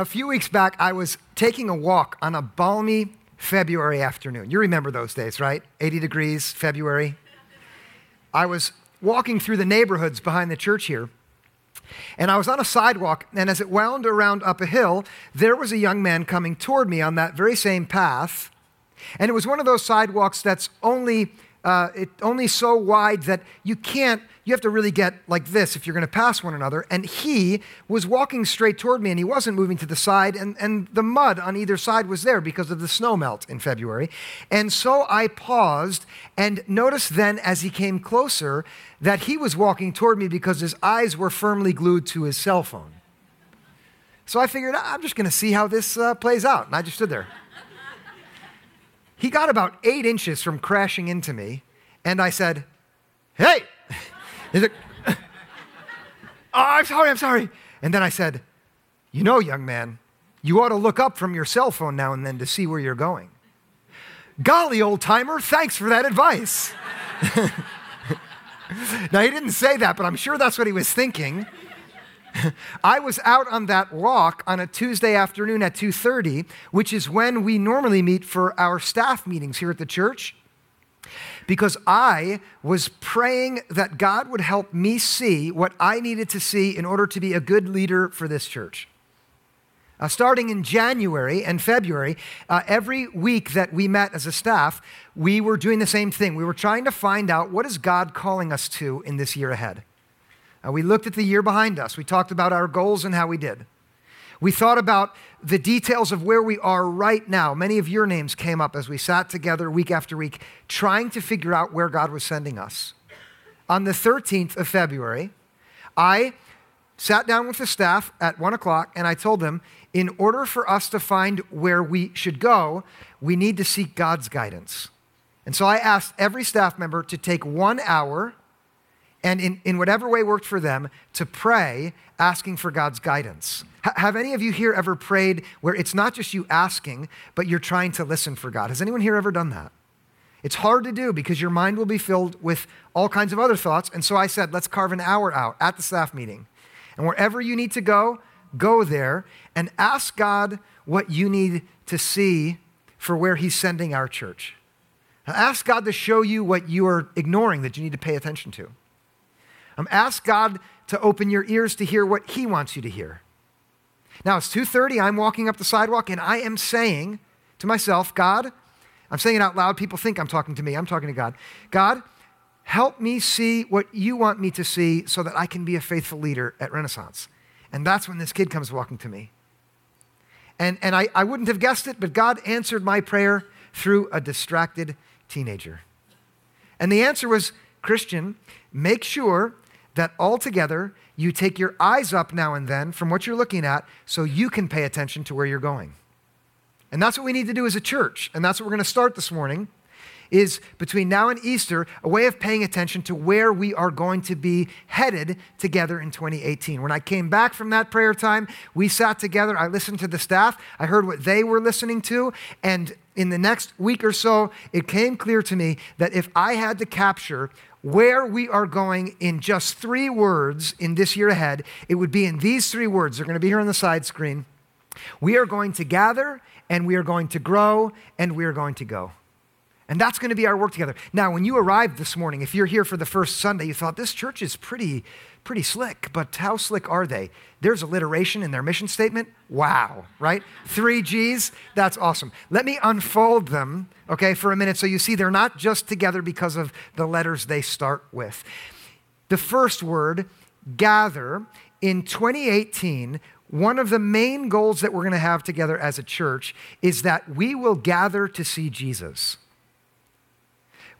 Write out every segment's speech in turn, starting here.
A few weeks back, I was taking a walk on a balmy February afternoon. You remember those days, right? 80 degrees, February. I was walking through the neighborhoods behind the church here, and I was on a sidewalk, and as it wound around up a hill, there was a young man coming toward me on that very same path. And it was one of those sidewalks that's only, uh, it, only so wide that you can't you have to really get like this if you're going to pass one another. And he was walking straight toward me and he wasn't moving to the side. And, and the mud on either side was there because of the snow melt in February. And so I paused and noticed then as he came closer that he was walking toward me because his eyes were firmly glued to his cell phone. So I figured, I'm just going to see how this uh, plays out. And I just stood there. He got about eight inches from crashing into me. And I said, Hey! He's like, oh, I'm sorry, I'm sorry. And then I said, You know, young man, you ought to look up from your cell phone now and then to see where you're going. Golly, old timer, thanks for that advice. now, he didn't say that, but I'm sure that's what he was thinking. I was out on that walk on a Tuesday afternoon at 2:30, which is when we normally meet for our staff meetings here at the church because I was praying that God would help me see what I needed to see in order to be a good leader for this church. Uh, starting in January and February, uh, every week that we met as a staff, we were doing the same thing. We were trying to find out what is God calling us to in this year ahead. Uh, we looked at the year behind us. We talked about our goals and how we did. We thought about the details of where we are right now. Many of your names came up as we sat together week after week, trying to figure out where God was sending us. On the 13th of February, I sat down with the staff at one o'clock and I told them, in order for us to find where we should go, we need to seek God's guidance. And so I asked every staff member to take one hour and in, in whatever way worked for them to pray asking for God's guidance. H- have any of you here ever prayed where it's not just you asking, but you're trying to listen for God? Has anyone here ever done that? It's hard to do because your mind will be filled with all kinds of other thoughts. And so I said, let's carve an hour out at the staff meeting. And wherever you need to go, go there and ask God what you need to see for where He's sending our church. Ask God to show you what you are ignoring that you need to pay attention to. Um, ask God to open your ears to hear what He wants you to hear. Now it's 2:30. I'm walking up the sidewalk and I am saying to myself, God, I'm saying it out loud. People think I'm talking to me. I'm talking to God. God, help me see what you want me to see so that I can be a faithful leader at Renaissance. And that's when this kid comes walking to me. And, and I, I wouldn't have guessed it, but God answered my prayer through a distracted teenager. And the answer was Christian, make sure that altogether you take your eyes up now and then from what you're looking at so you can pay attention to where you're going. And that's what we need to do as a church. And that's what we're going to start this morning is between now and Easter a way of paying attention to where we are going to be headed together in 2018. When I came back from that prayer time, we sat together, I listened to the staff, I heard what they were listening to, and in the next week or so, it came clear to me that if I had to capture where we are going in just three words in this year ahead, it would be in these three words. They're going to be here on the side screen. We are going to gather, and we are going to grow, and we are going to go. And that's going to be our work together. Now, when you arrived this morning, if you're here for the first Sunday, you thought this church is pretty, pretty slick, but how slick are they? There's alliteration in their mission statement. Wow, right? Three G's. That's awesome. Let me unfold them, okay, for a minute so you see they're not just together because of the letters they start with. The first word, gather, in 2018, one of the main goals that we're going to have together as a church is that we will gather to see Jesus.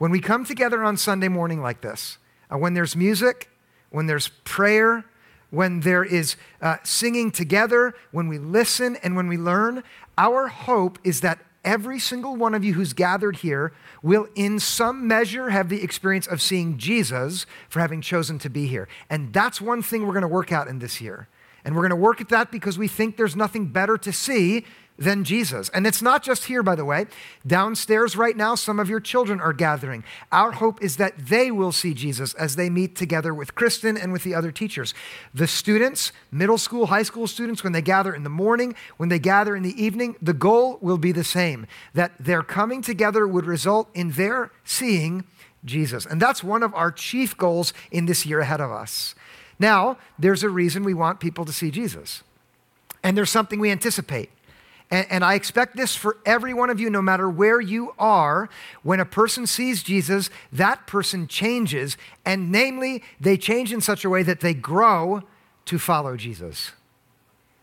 When we come together on Sunday morning like this, uh, when there's music, when there's prayer, when there is uh, singing together, when we listen and when we learn, our hope is that every single one of you who's gathered here will, in some measure, have the experience of seeing Jesus for having chosen to be here. And that's one thing we're going to work out in this year And we're going to work at that because we think there's nothing better to see than Jesus. And it's not just here, by the way. Downstairs right now, some of your children are gathering. Our hope is that they will see Jesus as they meet together with Kristen and with the other teachers. The students, middle school, high school students, when they gather in the morning, when they gather in the evening, the goal will be the same that their coming together would result in their seeing Jesus. And that's one of our chief goals in this year ahead of us. Now, there's a reason we want people to see Jesus. And there's something we anticipate. And, and, I expect this for every one of you, no matter where you are. When a person sees Jesus, that person changes. And namely, they change in such a way that they grow to follow Jesus.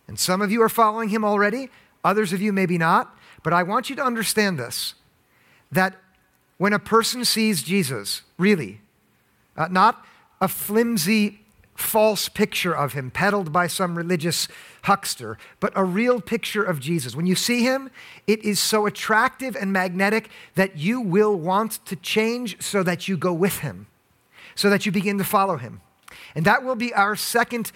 And some of you are following him already, others of you maybe not. But I want you to understand this that when a person sees Jesus, really, uh, not a flimsy false picture of him peddled by some religious huckster, but a real picture of Jesus. When you see him, it is so attractive and magnetic that you will want to change so that you go with him, so that you begin to follow him. And that will be our second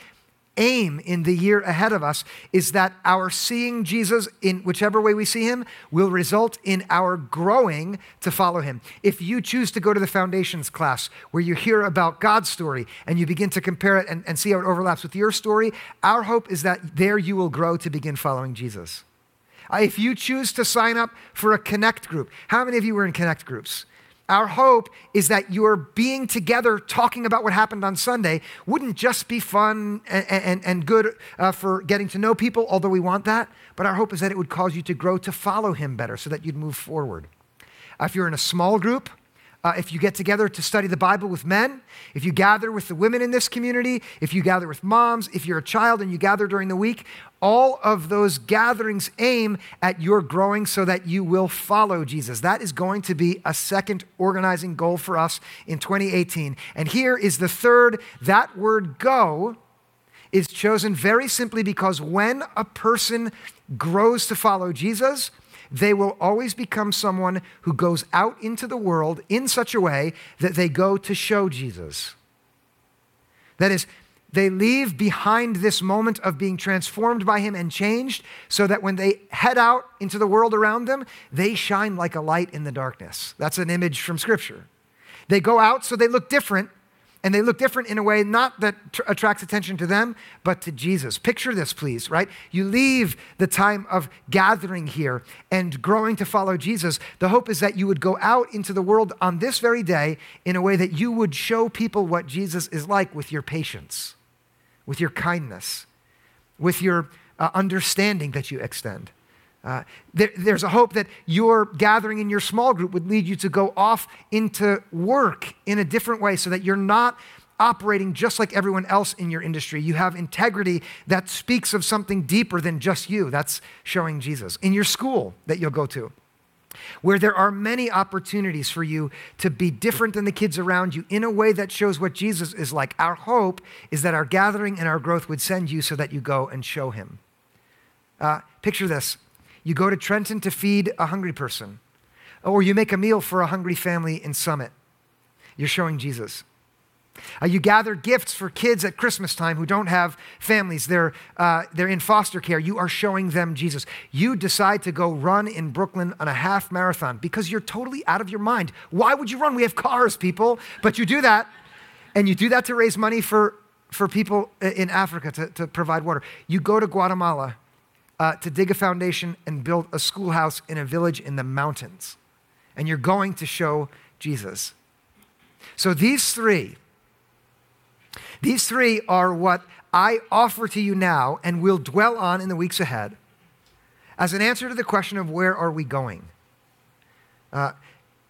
aim in the year ahead of us is that our seeing Jesus in whichever way we see him will result in our growing to follow him. If you choose to go to the foundations class where you hear about God's story and you begin to compare it and, and see how it overlaps with your story, our hope is that there you will grow to begin following Jesus. Uh, if you choose to sign up for a connect group, how many of you were in connect groups? Our hope is that your being together talking about what happened on Sunday wouldn't just be fun and, and, and good uh, for getting to know people, although we want that, but our hope is that it would cause you to grow to follow Him better so that you'd move forward. If you're in a small group, uh, if you get together to study the Bible with men, if you gather with the women in this community, if you gather with moms, if you're a child and you gather during the week, all of those gatherings aim at your growing so that you will follow Jesus. That is going to be a second organizing goal for us in 2018. And here is the third that word go is chosen very simply because when a person grows to follow Jesus, they will always become someone who goes out into the world in such a way that they go to show Jesus. That is, they leave behind this moment of being transformed by Him and changed so that when they head out into the world around them, they shine like a light in the darkness. That's an image from Scripture. They go out so they look different and they look different in a way not that tr- attracts attention to them, but to Jesus. Picture this, please, right? You leave the time of gathering here and growing to follow Jesus. The hope is that you would go out into the world on this very day in a way that you would show people what Jesus is like with your patience, with your kindness, with your uh, understanding that you extend. Uh, there, there's a hope that your gathering in your small group would lead you to go off into work in a different way so that you're not operating just like everyone else in your industry. You have integrity that speaks of something deeper than just you. That's showing Jesus. In your school that you'll go to, where there are many opportunities for you to be different than the kids around you in a way that shows what Jesus is like. Our hope is that our gathering and our growth would send you so that you go and show him. Uh, picture this you go to Trenton to feed a hungry person, or you make a meal for a hungry family in Summit. You're showing Jesus. Uh, you gather gifts for kids at Christmas time who don't have families. They're, uh, they're in foster care. You are showing them Jesus. You decide to go run in Brooklyn on a half marathon because you're totally out of your mind. Why would you run? We have cars, people. But you do that, and you do that to raise money for, for people in Africa to, to provide water. You go to Guatemala uh, to dig a foundation and build a schoolhouse in a village in the mountains. And you're going to show Jesus. So these three, these three are what I offer to you now and will dwell on in the weeks ahead as an answer to the question of where are we going. Uh,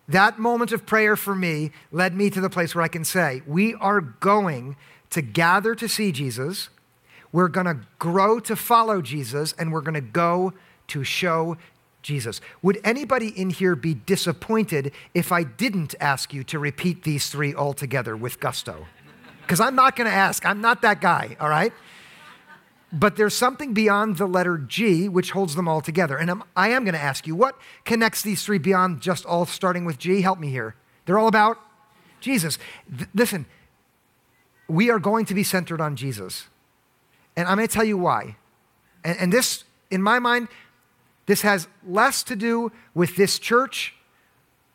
that moment of prayer for me led me to the place where I can say, we are going to gather to see Jesus we're going to grow to follow Jesus and we're going to go to show Jesus. Would anybody in here be disappointed if I didn't ask you to repeat these three all together with gusto? Because I'm not going to ask. I'm not that guy, all right? But there's something beyond the letter G which holds them all together. And I'm, I am going to ask you, what connects these three beyond just all starting with G? Help me here. They're all about Jesus. Th- listen, we are going to be centered on Jesus. And I'm going to tell you why. And, and this, in my mind, this has less to do with this church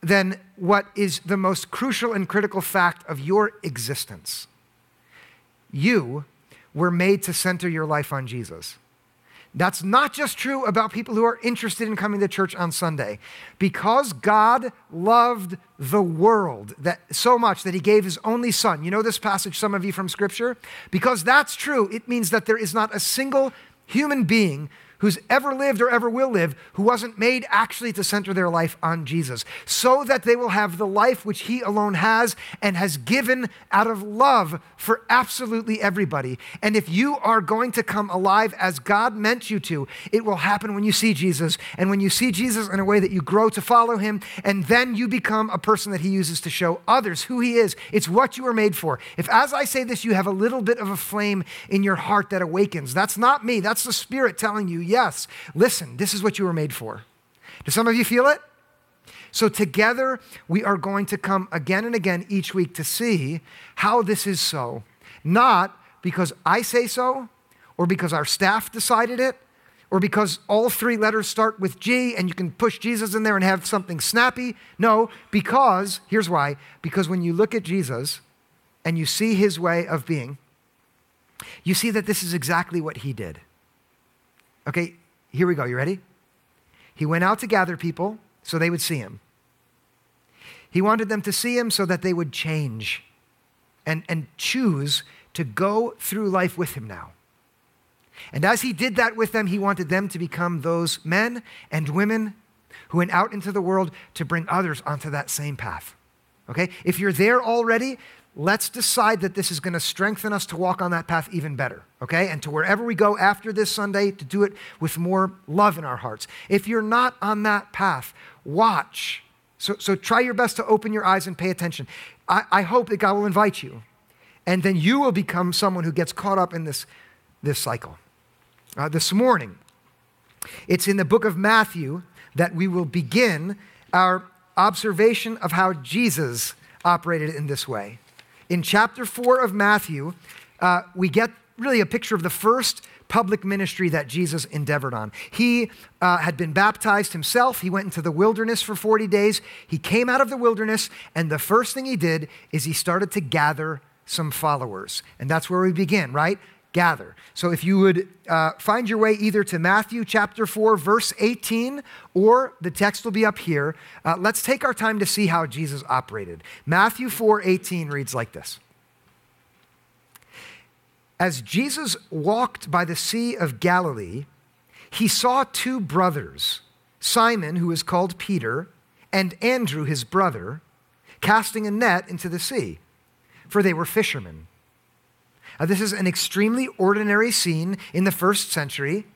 than what is the most crucial and critical fact of your existence. You were made to center your life on Jesus. That's not just true about people who are interested in coming to church on Sunday. Because God loved the world that so much that he gave his only son. You know this passage some of you from scripture? Because that's true, it means that there is not a single human being who's ever lived or ever will live who wasn't made actually to center their life on Jesus, so that they will have the life which He alone has and has given out of love for absolutely everybody. And if you are going to come alive as God meant you to, it will happen when you see Jesus. And when you see Jesus in a way that you grow to follow Him, and then you become a person that He uses to show others who He is. It's what you were made for. If, as I say this, you have a little bit of a flame in your heart that awakens, that's not me, that's the Spirit telling you, yes, listen, this is what you were made for. Do some of you feel it? So, together, we are going to come again and again each week to see how this is so. Not because I say so, or because our staff decided it, or because all three letters start with G and you can push Jesus in there and have something snappy. No, because, here's why because when you look at Jesus and you see his way of being, you see that this is exactly what he did. Okay, here we go. You ready? He went out to gather people so they would see him. He wanted them to see him so that they would change and, and choose to go through life with him now. And as he did that with them, he wanted them to become those men and women who went out into the world to bring others onto that same path. Okay? If you're there already, let's decide that this is going to strengthen us to walk on that path even better, okay? And to wherever we go after this Sunday, to do it with more love in our hearts. If you're not on that path, watch. So, so try your best to open your eyes and pay attention. I, I hope that God will invite you, and then you will become someone who gets caught up in this, this cycle. Uh, this morning, it's in the book of Matthew that we will begin our observation of how Jesus operated in this way. In chapter 4 of Matthew, uh, we get really a picture of the first public ministry that Jesus endeavored on. He uh, had been baptized himself. He went into the wilderness for 40 days. He came out of the wilderness, and the first thing he did is he started to gather some followers. And that's where we begin, right? Gather. So if you would uh, find your way either to Matthew chapter 4, verse 18, or the text will be up here, uh, let's take our time to see how Jesus operated. Matthew 4, 18 reads like this. As Jesus walked by the Sea of Galilee, he saw two brothers, Simon, who is called Peter, and Andrew, his brother, casting a net into the sea, for they were fishermen. Uh, this is an extremely ordinary scene in the first century.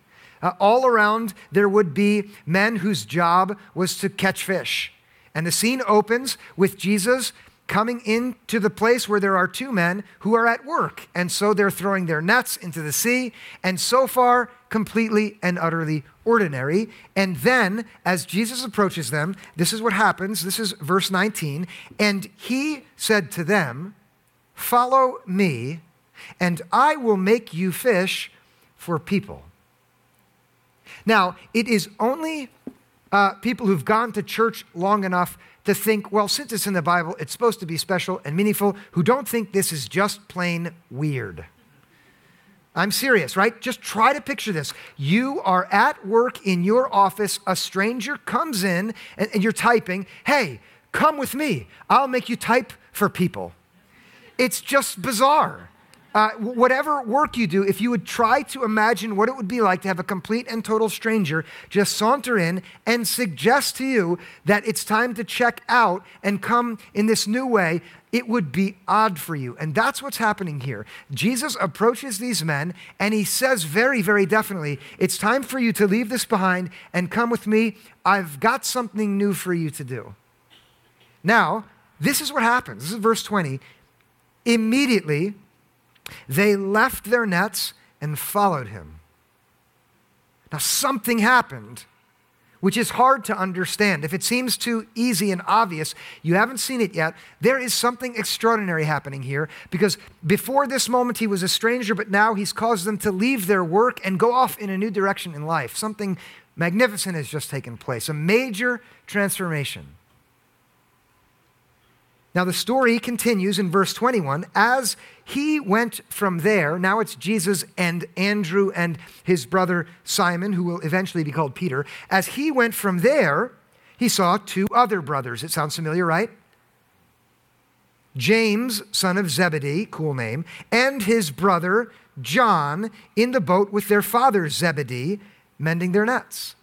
Uh, all around, there would be men whose job was to catch fish. And the scene opens with Jesus coming into the place where there are two men who are at work. And so they're throwing their nets into the sea, and so far, completely and utterly ordinary. And then, as Jesus approaches them, this is what happens. This is verse 19. And he said to them, Follow me and I will make you fish for people. Now, it is only uh, people who've gone to church long enough to think, well, since it's in the Bible, it's supposed to be special and meaningful, who don't think this is just plain weird. I'm serious, right? Just try to picture this. You are at work in your office, a stranger comes in, and, and you're typing, hey, come with me. I'll make you type for people. It's just bizarre. Uh, whatever work you do, if you would try to imagine what it would be like to have a complete and total stranger just saunter in and suggest to you that it's time to check out and come in this new way, it would be odd for you. And that's what's happening here. Jesus approaches these men and he says very, very definitely, It's time for you to leave this behind and come with me. I've got something new for you to do. Now, this is what happens. This is verse 20. Immediately, they left their nets and followed him. Now, something happened which is hard to understand. If it seems too easy and obvious, you haven't seen it yet, there is something extraordinary happening here because before this moment he was a stranger, but now he's caused them to leave their work and go off in a new direction in life. Something magnificent has just taken place, a major transformation. Now, the story continues in verse 21. As he went from there, now it's Jesus and Andrew and his brother Simon, who will eventually be called Peter. As he went from there, he saw two other brothers. It sounds familiar, right? James, son of Zebedee, cool name, and his brother John in the boat with their father Zebedee, mending their nets.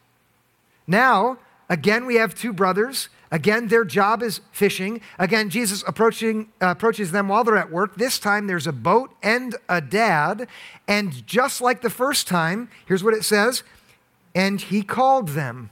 Now, again, we have two brothers Again, their job is fishing. Again, Jesus approaching, uh, approaches them while they're at work. This time there's a boat and a dad. And just like the first time, here's what it says and he called them.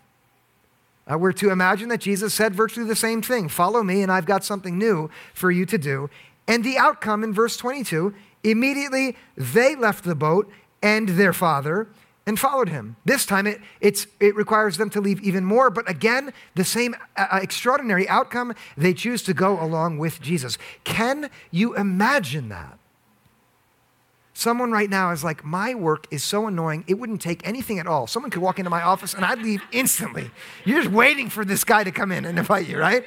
Uh, we're to imagine that Jesus said virtually the same thing Follow me, and I've got something new for you to do. And the outcome in verse 22 immediately they left the boat and their father and followed him. This time it, it requires them to leave even more, but again, the same uh, uh, extraordinary outcome. They choose to go along with Jesus. Can you imagine that? Someone right now is like, My work is so annoying, it wouldn't take anything at all. Someone could walk into my office and I'd leave instantly. You're just waiting for this guy to come in and invite you, right?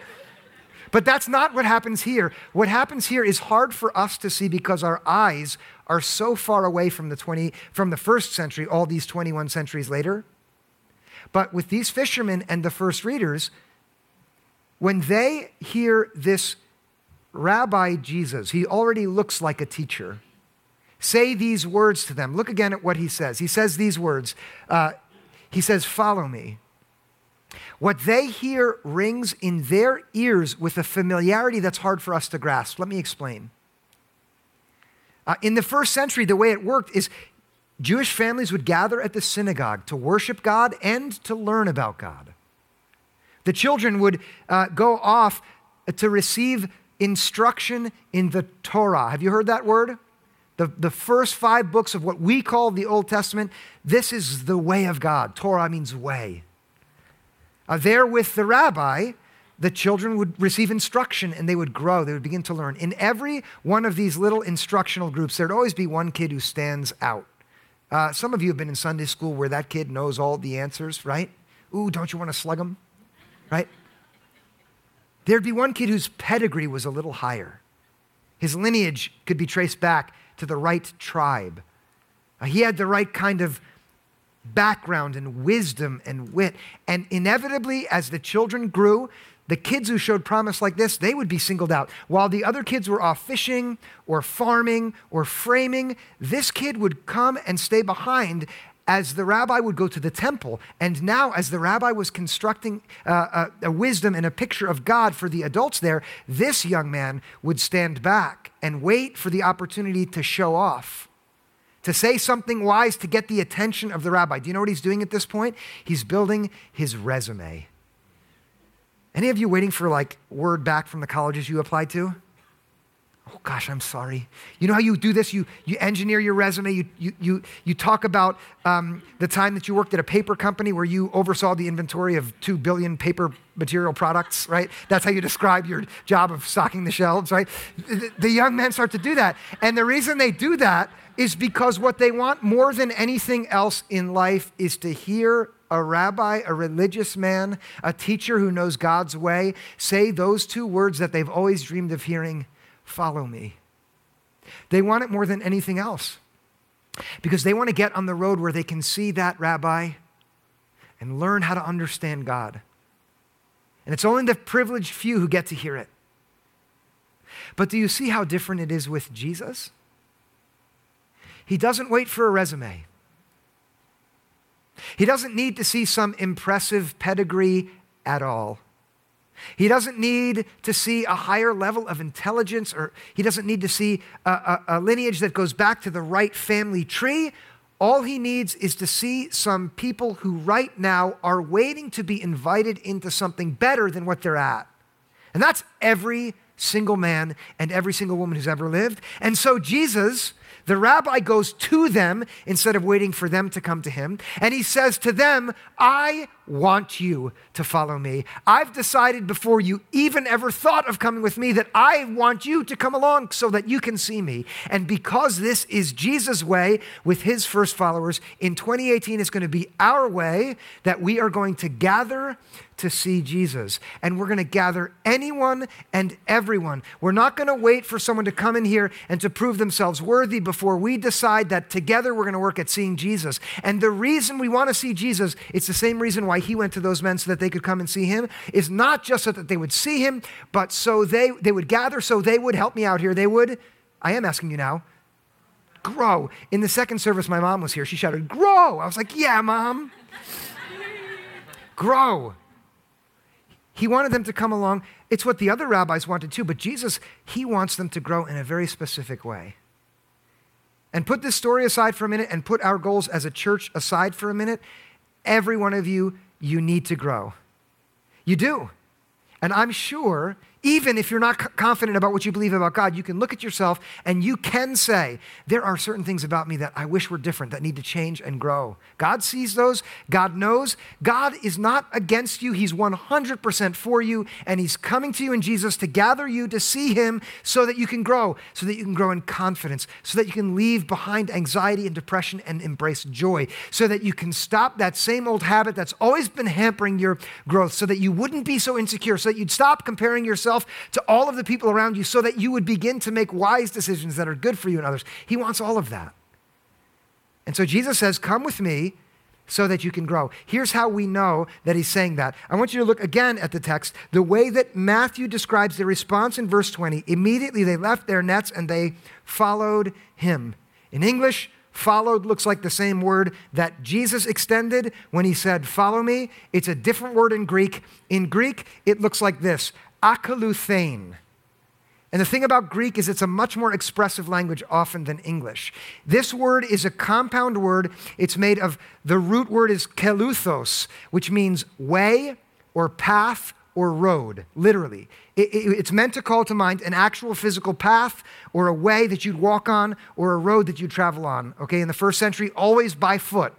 But that's not what happens here. What happens here is hard for us to see because our eyes are so far away from the 20 from the first century all these 21 centuries later. But with these fishermen and the first readers, when they hear this Rabbi Jesus, he already looks like a teacher, say these words to them. Look again at what he says. He says these words. Uh, he says, Follow me. What they hear rings in their ears with a familiarity that's hard for us to grasp. Let me explain. Uh, in the first century, the way it worked is Jewish families would gather at the synagogue to worship God and to learn about God. The children would uh, go off to receive instruction in the Torah. Have you heard that word? The, the first five books of what we call the Old Testament, this is the way of God. Torah means way. Uh, there with the rabbi, the children would receive instruction and they would grow. They would begin to learn. In every one of these little instructional groups, there'd always be one kid who stands out. Uh, some of you have been in Sunday school where that kid knows all the answers, right? Ooh, don't you want to slug him? Right? There'd be one kid whose pedigree was a little higher. His lineage could be traced back to the right tribe. Uh, he had the right kind of background and wisdom and wit. And inevitably, as the children grew, the kids who showed promise like this, they would be singled out. While the other kids were off fishing or farming or framing, this kid would come and stay behind as the rabbi would go to the temple. And now, as the rabbi was constructing uh, a, a wisdom and a picture of God for the adults there, this young man would stand back and wait for the opportunity to show off to say something wise to get the attention of the rabbi. Do you know what he's doing at this point? He's building his resume. Any of you waiting for like word back from the colleges you applied to? Oh gosh, I'm sorry. You know how you do this? You, you engineer your resume, you, you, you, you talk about um, the time that you worked at a paper company where you oversaw the inventory of two billion paper material products, right? That's how you describe your job of stocking the shelves, right? The, the young men start to do that. And the reason they do that is because what they want more than anything else in life is to hear a rabbi, a religious man, a teacher who knows God's way say those two words that they've always dreamed of hearing follow me. They want it more than anything else because they want to get on the road where they can see that rabbi and learn how to understand God. And it's only the privileged few who get to hear it. But do you see how different it is with Jesus? He doesn't wait for a resume. He doesn't need to see some impressive pedigree at all. He doesn't need to see a higher level of intelligence, or he doesn't need to see a, a, a, lineage that goes back to the right family tree. All he needs is to see some people who right now are waiting to be invited into something better than what they're at. And that's every single man and every single woman who's ever lived. And so Jesus The rabbi goes to them instead of waiting for them to come to him. And he says to them, I want you to follow me. I've decided before you even ever thought of coming with me that I want you to come along so that you can see me. And because this is Jesus' way with his first followers, in 2018 it's going to be our way that we are going to gather to see Jesus. And we're going to gather anyone and everyone. We're not going to wait for someone to come in here and to prove themselves worthy before we decide that together we're going to work at seeing Jesus. And the reason we want to see Jesus, it's the same reason why he went to those men so that they could come and see him, is not just so that they would see him, but so they, they would gather, so they would help me out here. They would, I am asking you now, grow. In the second service, my mom was here. She shouted, Grow. I was like, Yeah, mom. grow. He wanted them to come along. It's what the other rabbis wanted too, but Jesus, he wants them to grow in a very specific way. And put this story aside for a minute and put our goals as a church aside for a minute. Every one of you, you need to grow. You do. And I'm sure even if you're not confident about what you believe about God, you can look at yourself and you can say, There are certain things about me that I wish were different, that need to change and grow. God sees those. God knows. God is not against you. He's 100% for you. And He's coming to you in Jesus to gather you to see Him so that you can grow, so that you can grow in confidence, so that you can leave behind anxiety and depression and embrace joy, so that you can stop that same old habit that's always been hampering your growth, so that you wouldn't be so insecure, so that you'd stop comparing yourself yourself to all of the people around you so that you would begin to make wise decisions that are good for you and others. He wants all of that. And so Jesus says, Come with me so that you can grow. Here's how we know that he's saying that. I want you to look again at the text. The way that Matthew describes the response in verse 20 immediately they left their nets and they followed him. In English, followed looks like the same word that Jesus extended when he said, Follow me. It's a different word in Greek. In Greek, it looks like this akaluthein. And the thing about Greek is it's a much more expressive language often than English. This word is a compound word. It's made of the root word is keluthos, which means way or path or road, literally. It, it, it's meant to call to mind an actual physical path or a way that you'd walk on or a road that you'd travel on. Okay, in the first century, always by foot.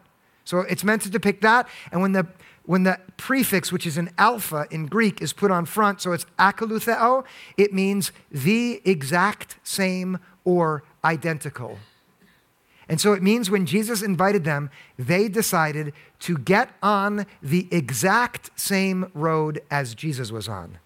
So it's meant to depict that. And when the when the prefix, which is an alpha in Greek, is put on front, so it's akalutheo, it means the exact same or identical. And so it means when Jesus invited them, they decided to get on the exact same road as Jesus was on,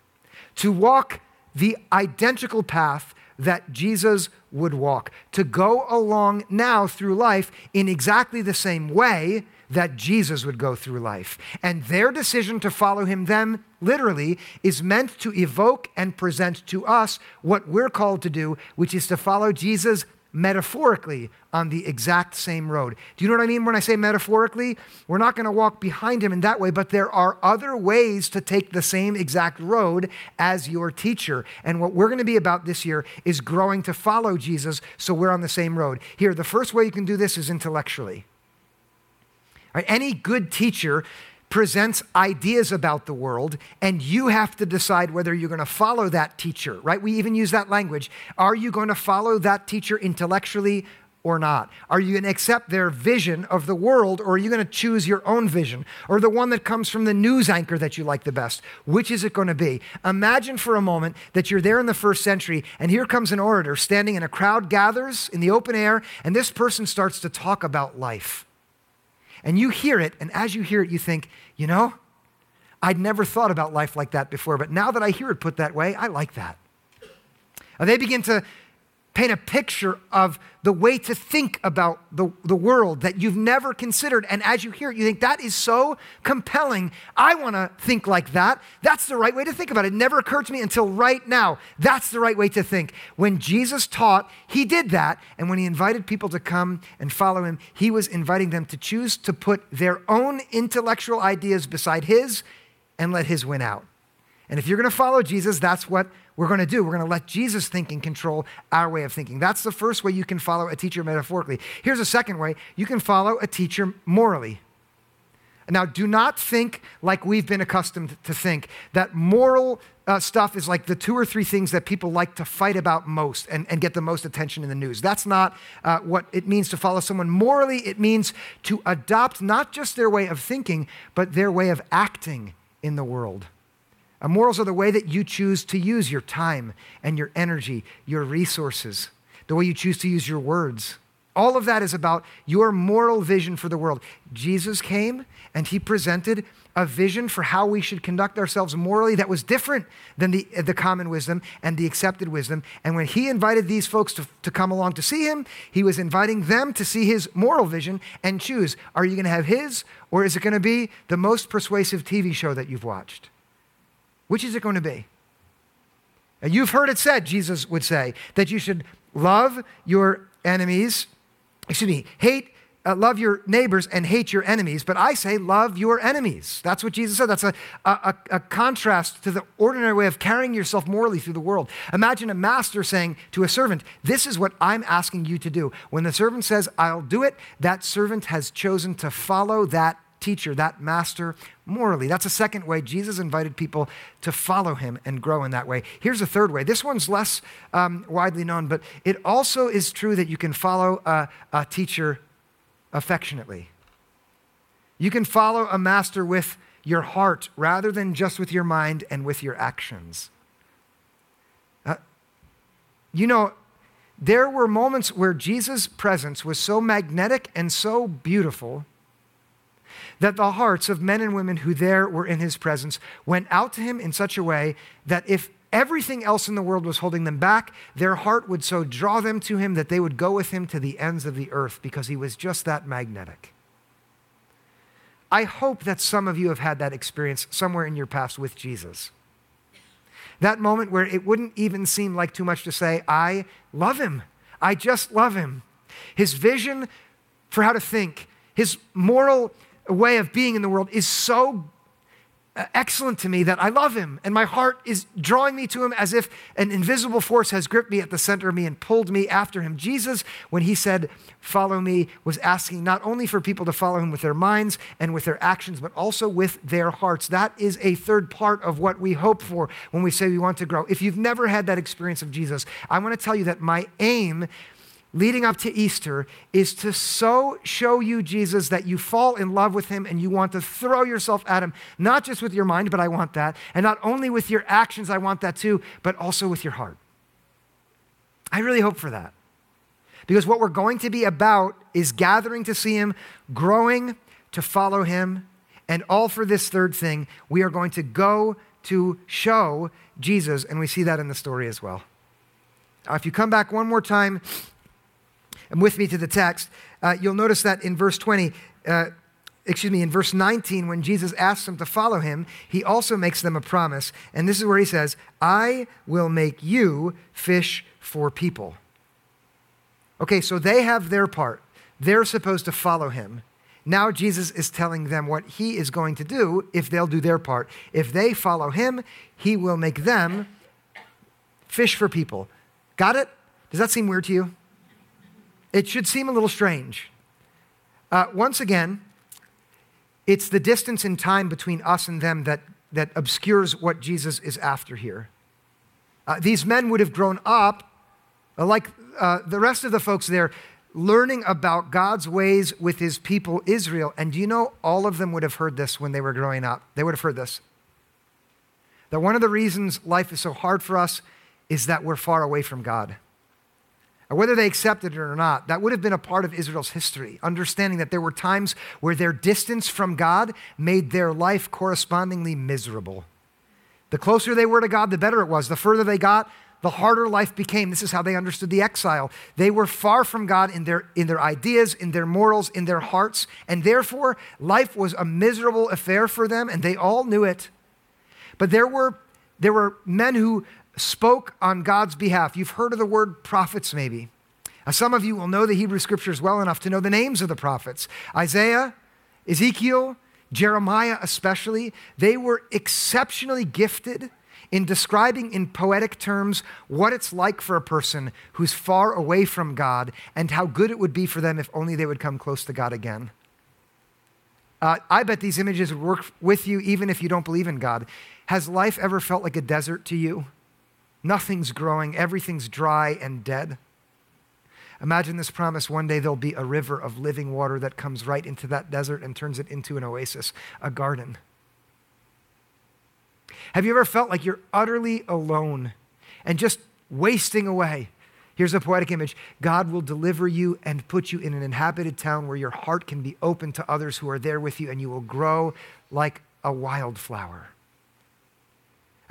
to walk the identical path that Jesus would walk, to go along now through life in exactly the same way that Jesus would go through life. And their decision to follow him then, literally, is meant to evoke and present to us what we're called to do, which is to follow Jesus metaphorically on the exact same road. Do you know what I mean when I say metaphorically? We're not going to walk behind him in that way, but there are other ways to take the same exact road as your teacher. And what we're going to be about this year is growing to follow Jesus so we're on the same road. Here, the first way you can do this is intellectually. Right? Any good teacher presents ideas about the world, and you have to decide whether you're going to follow that teacher, right? We even use that language. Are you going to follow that teacher intellectually or not? Are you going to accept their vision of the world, or are you going to choose your own vision, or the one that comes from the news anchor that you like the best? Which is it going to be? Imagine for a moment that you're there in the first century, and here comes an orator standing, and a crowd gathers in the open air, and this person starts to talk about life. And you hear it, and as you hear it, you think, you know, I'd never thought about life like that before, but now that I hear it put that way, I like that. And they begin to paint a picture of the way to think about the, the world that you've never considered. And as you hear it, you think, that is so compelling. I want to think like that. That's the right way to think about it. It never occurred to me until right now. That's the right way to think. When Jesus taught, he did that. And when he invited people to come and follow him, he was inviting them to choose to put their own intellectual ideas beside his and let his win out. And if you're going to follow Jesus, that's what we're going to do. We're going to let Jesus thinking control our way of thinking. That's the first way you can follow a teacher metaphorically. Here's a second way you can follow a teacher morally. Now, do not think like we've been accustomed to think that moral uh, stuff is like the two or three things that people like to fight about most and, and get the most attention in the news. That's not uh, what it means to follow someone morally. It means to adopt not just their way of thinking, but their way of acting in the world. Morals are the way that you choose to use your time and your energy, your resources, the way you choose to use your words. All of that is about your moral vision for the world. Jesus came and he presented a vision for how we should conduct ourselves morally that was different than the, the common wisdom and the accepted wisdom. And when he invited these folks to, to come along to see him, he was inviting them to see his moral vision and choose are you going to have his or is it going to be the most persuasive TV show that you've watched? Which is it going to be? And you've heard it said, Jesus would say, that you should love your enemies, excuse me, hate uh, love your neighbors and hate your enemies, but I say love your enemies. That's what Jesus said. That's a, a, a, contrast to the ordinary way of carrying yourself morally through the world. Imagine a master saying to a servant, This is what I'm asking you to do. When the servant says, I'll do it, that servant has chosen to follow that teacher, that master, morally. That's a second way Jesus invited people to follow him and grow in that way. Here's a third way. This one's less um, widely known, but it also is true that you can follow a, a teacher affectionately. You can follow a master with your heart rather than just with your mind and with your actions. Uh, you know, there were moments where Jesus' presence was so magnetic and so beautiful that the hearts of men and women who there were in his presence went out to him in such a way that if everything else in the world was holding them back, their heart would so draw them to him that they would go with him to the ends of the earth because he was just that magnetic. I hope that some of you have had that experience somewhere in your past with Jesus. That moment where it wouldn't even seem like too much to say, I love him. I just love him. His vision for how to think, his moral way of being in the world is so uh, excellent to me that I love him and my heart is drawing me to him as if an invisible force has gripped me at the center of me and pulled me after him. Jesus, when he said, Follow me, was asking not only for people to follow him with their minds and with their actions, but also with their hearts. That is a third part of what we hope for when we say we want to grow. If you've never had that experience of Jesus, I want to tell you that my aim leading up to Easter is to so show you Jesus that you fall in love with him and you want to throw yourself at him, not just with your mind, but I want that. And not only with your actions, I want that too, but also with your heart. I really hope for that. Because what we're going to be about is gathering to see him, growing to follow him, and all for this third thing, we are going to go to show Jesus, and we see that in the story as well. if you come back one more time with me to the text, uh, you'll notice that in verse 20, uh, excuse me, in verse 19, when Jesus asks them to follow him, he also makes them a promise. And this is where he says, I will make you fish for people. Okay, so they have their part. They're supposed to follow him. Now Jesus is telling them what he is going to do if they'll do their part. If they follow him, he will make them fish for people. Got it? Does that seem weird to you? It should seem a little strange. Uh, once again, it's the distance in time between us and them that, that obscures what Jesus is after here. Uh, these men would have grown up, uh, like uh, the rest of the folks there, learning about God's ways with his people, Israel. And do you know, all of them would have heard this when they were growing up? They would have heard this. That one of the reasons life is so hard for us is that we're far away from God whether they accepted it or not, that would have been a part of Israel's history, understanding that there were times where their distance from God made their life correspondingly miserable. The closer they were to God, the better it was. The further they got, the harder life became. This is how they understood the exile. They were far from God in their, in their ideas, in their morals, in their hearts, and therefore life was a miserable affair for them, and they all knew it. But there were, there were men who spoke on God's behalf. You've heard of the word prophets, maybe. Now, some of you will know the Hebrew scriptures well enough to know the names of the prophets Isaiah, Ezekiel, Jeremiah, especially. They were exceptionally gifted in describing in poetic terms what it's like for a person who's far away from God and how good it would be for them if only they would come close to God again. Uh, I bet these images would work with you even if you don't believe in God. Has life ever felt like a desert to you? Nothing's growing, everything's dry and dead. Imagine this promise one day there'll be a river of living water that comes right into that desert and turns it into an oasis, a garden. Have you ever felt like you're utterly alone and just wasting away? Here's a poetic image God will deliver you and put you in an inhabited town where your heart can be open to others who are there with you, and you will grow like a wildflower.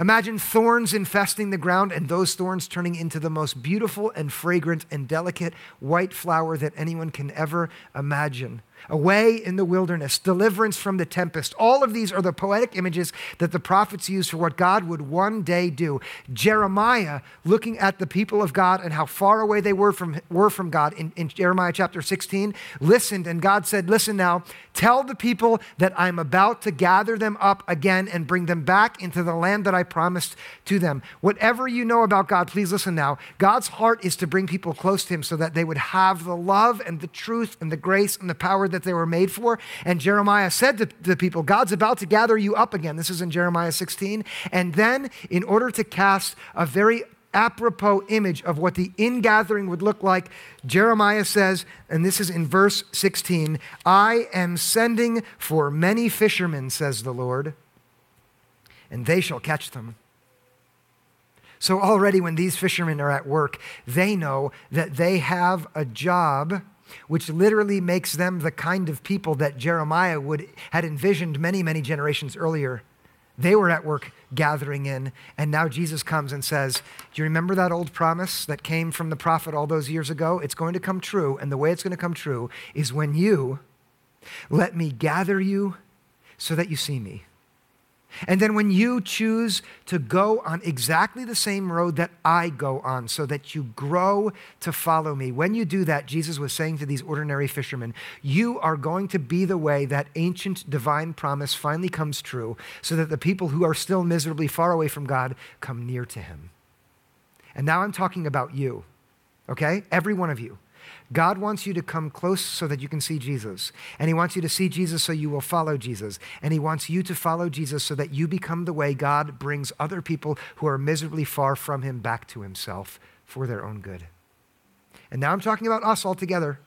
Imagine thorns infesting the ground and those thorns turning into the most beautiful and fragrant and delicate white flower that anyone can ever imagine away in the wilderness, deliverance from the tempest. All of these are the poetic images that the prophets use for what God would one day do. Jeremiah, looking at the people of God and how far away they were from, were from God in, in Jeremiah chapter 16, listened, and God said, Listen now, tell the people that I'm about to gather them up again and bring them back into the land that I promised to them. Whatever you know about God, please listen now. God's heart is to bring people close to Him so that they would have the love and the truth and the grace and the power that they were made for. And Jeremiah said to the people, God's about to gather you up again. This is in Jeremiah 16. And then, in order to cast a very apropos image of what the ingathering would look like, Jeremiah says, and this is in verse 16 I am sending for many fishermen, says the Lord, and they shall catch them. So already, when these fishermen are at work, they know that they have a job which literally makes them the kind of people that Jeremiah would had envisioned many, many generations earlier. They were at work gathering in, and now Jesus comes and says, Do you remember that old promise that came from the prophet all those years ago? It's going to come true, and the way it's going to come true is when you let me gather you so that you see me. And then when you choose to go on exactly the same road that I go on, so that you grow to follow me, when you do that, Jesus was saying to these ordinary fishermen, you are going to be the way that ancient divine promise finally comes true, so that the people who are still miserably far away from God come near to him. And now I'm talking about you, okay? Every one of you. God wants you to come close so that you can see Jesus. And He wants you to see Jesus so you will follow Jesus. And He wants you to follow Jesus so that you become the way God brings other people who are miserably far from Him back to Himself for their own good. And now I'm talking about us all together.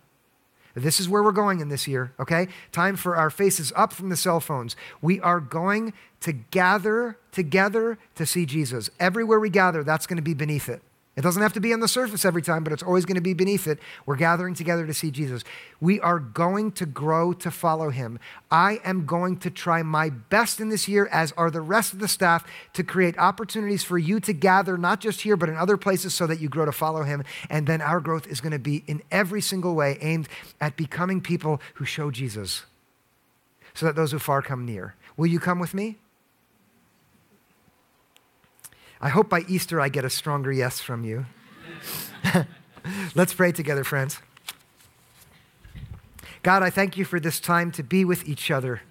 This is where we're going in this year, okay? Time for our faces up from the cell phones. We are going to gather together to see Jesus. Everywhere we gather, that's going to be beneath it. It doesn't have to be on the surface every time, but it's always going to be beneath it. We're gathering together to see Jesus. We are going to grow to follow him. I am going to try my best in this year, as are the rest of the staff, to create opportunities for you to gather, not just here, but in other places, so that you grow to follow him. And then our growth is going to be in every single way aimed at becoming people who show Jesus, so that those who far come near. Will you come with me? I hope by Easter I get a stronger yes from you. Let's pray together, friends. God, I thank you for this time to be with each other.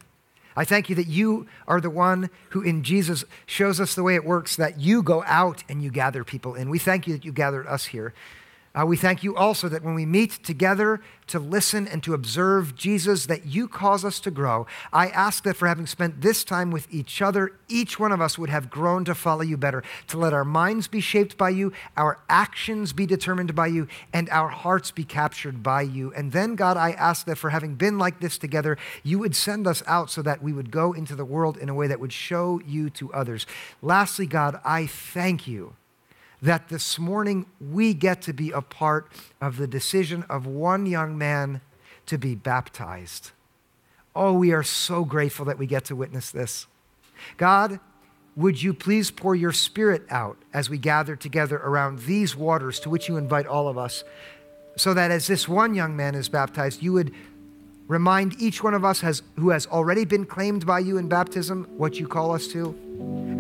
I thank you that you are the one who in Jesus shows us the way it works, that you go out and you gather people in. We thank you that you gathered us here. Uh, we thank you also that when we meet together to listen and to observe Jesus, that you cause us to grow. I ask that for having spent this time with each other, each one of us would have grown to follow you better, to let our minds be shaped by you, our actions be determined by you, and our hearts be captured by you. And then, God, I ask that for having been like this together, you would send us out so that we would go into the world in a way that would show you to others. Lastly, God, I thank you that this morning we get to be a part of the decision of one young man to be baptized. Oh, we are so grateful that we get to witness this. God, would you please pour your spirit out as we gather together around these waters to which you invite all of us, so that as this one young man is baptized, you would remind each one of us has, who has already been claimed by you in baptism what you call us to.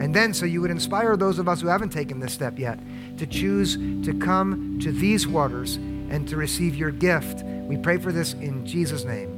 And then, so you would inspire those of us who haven't taken this step yet to choose to come to these waters and to receive your gift. We pray for this in Jesus' name.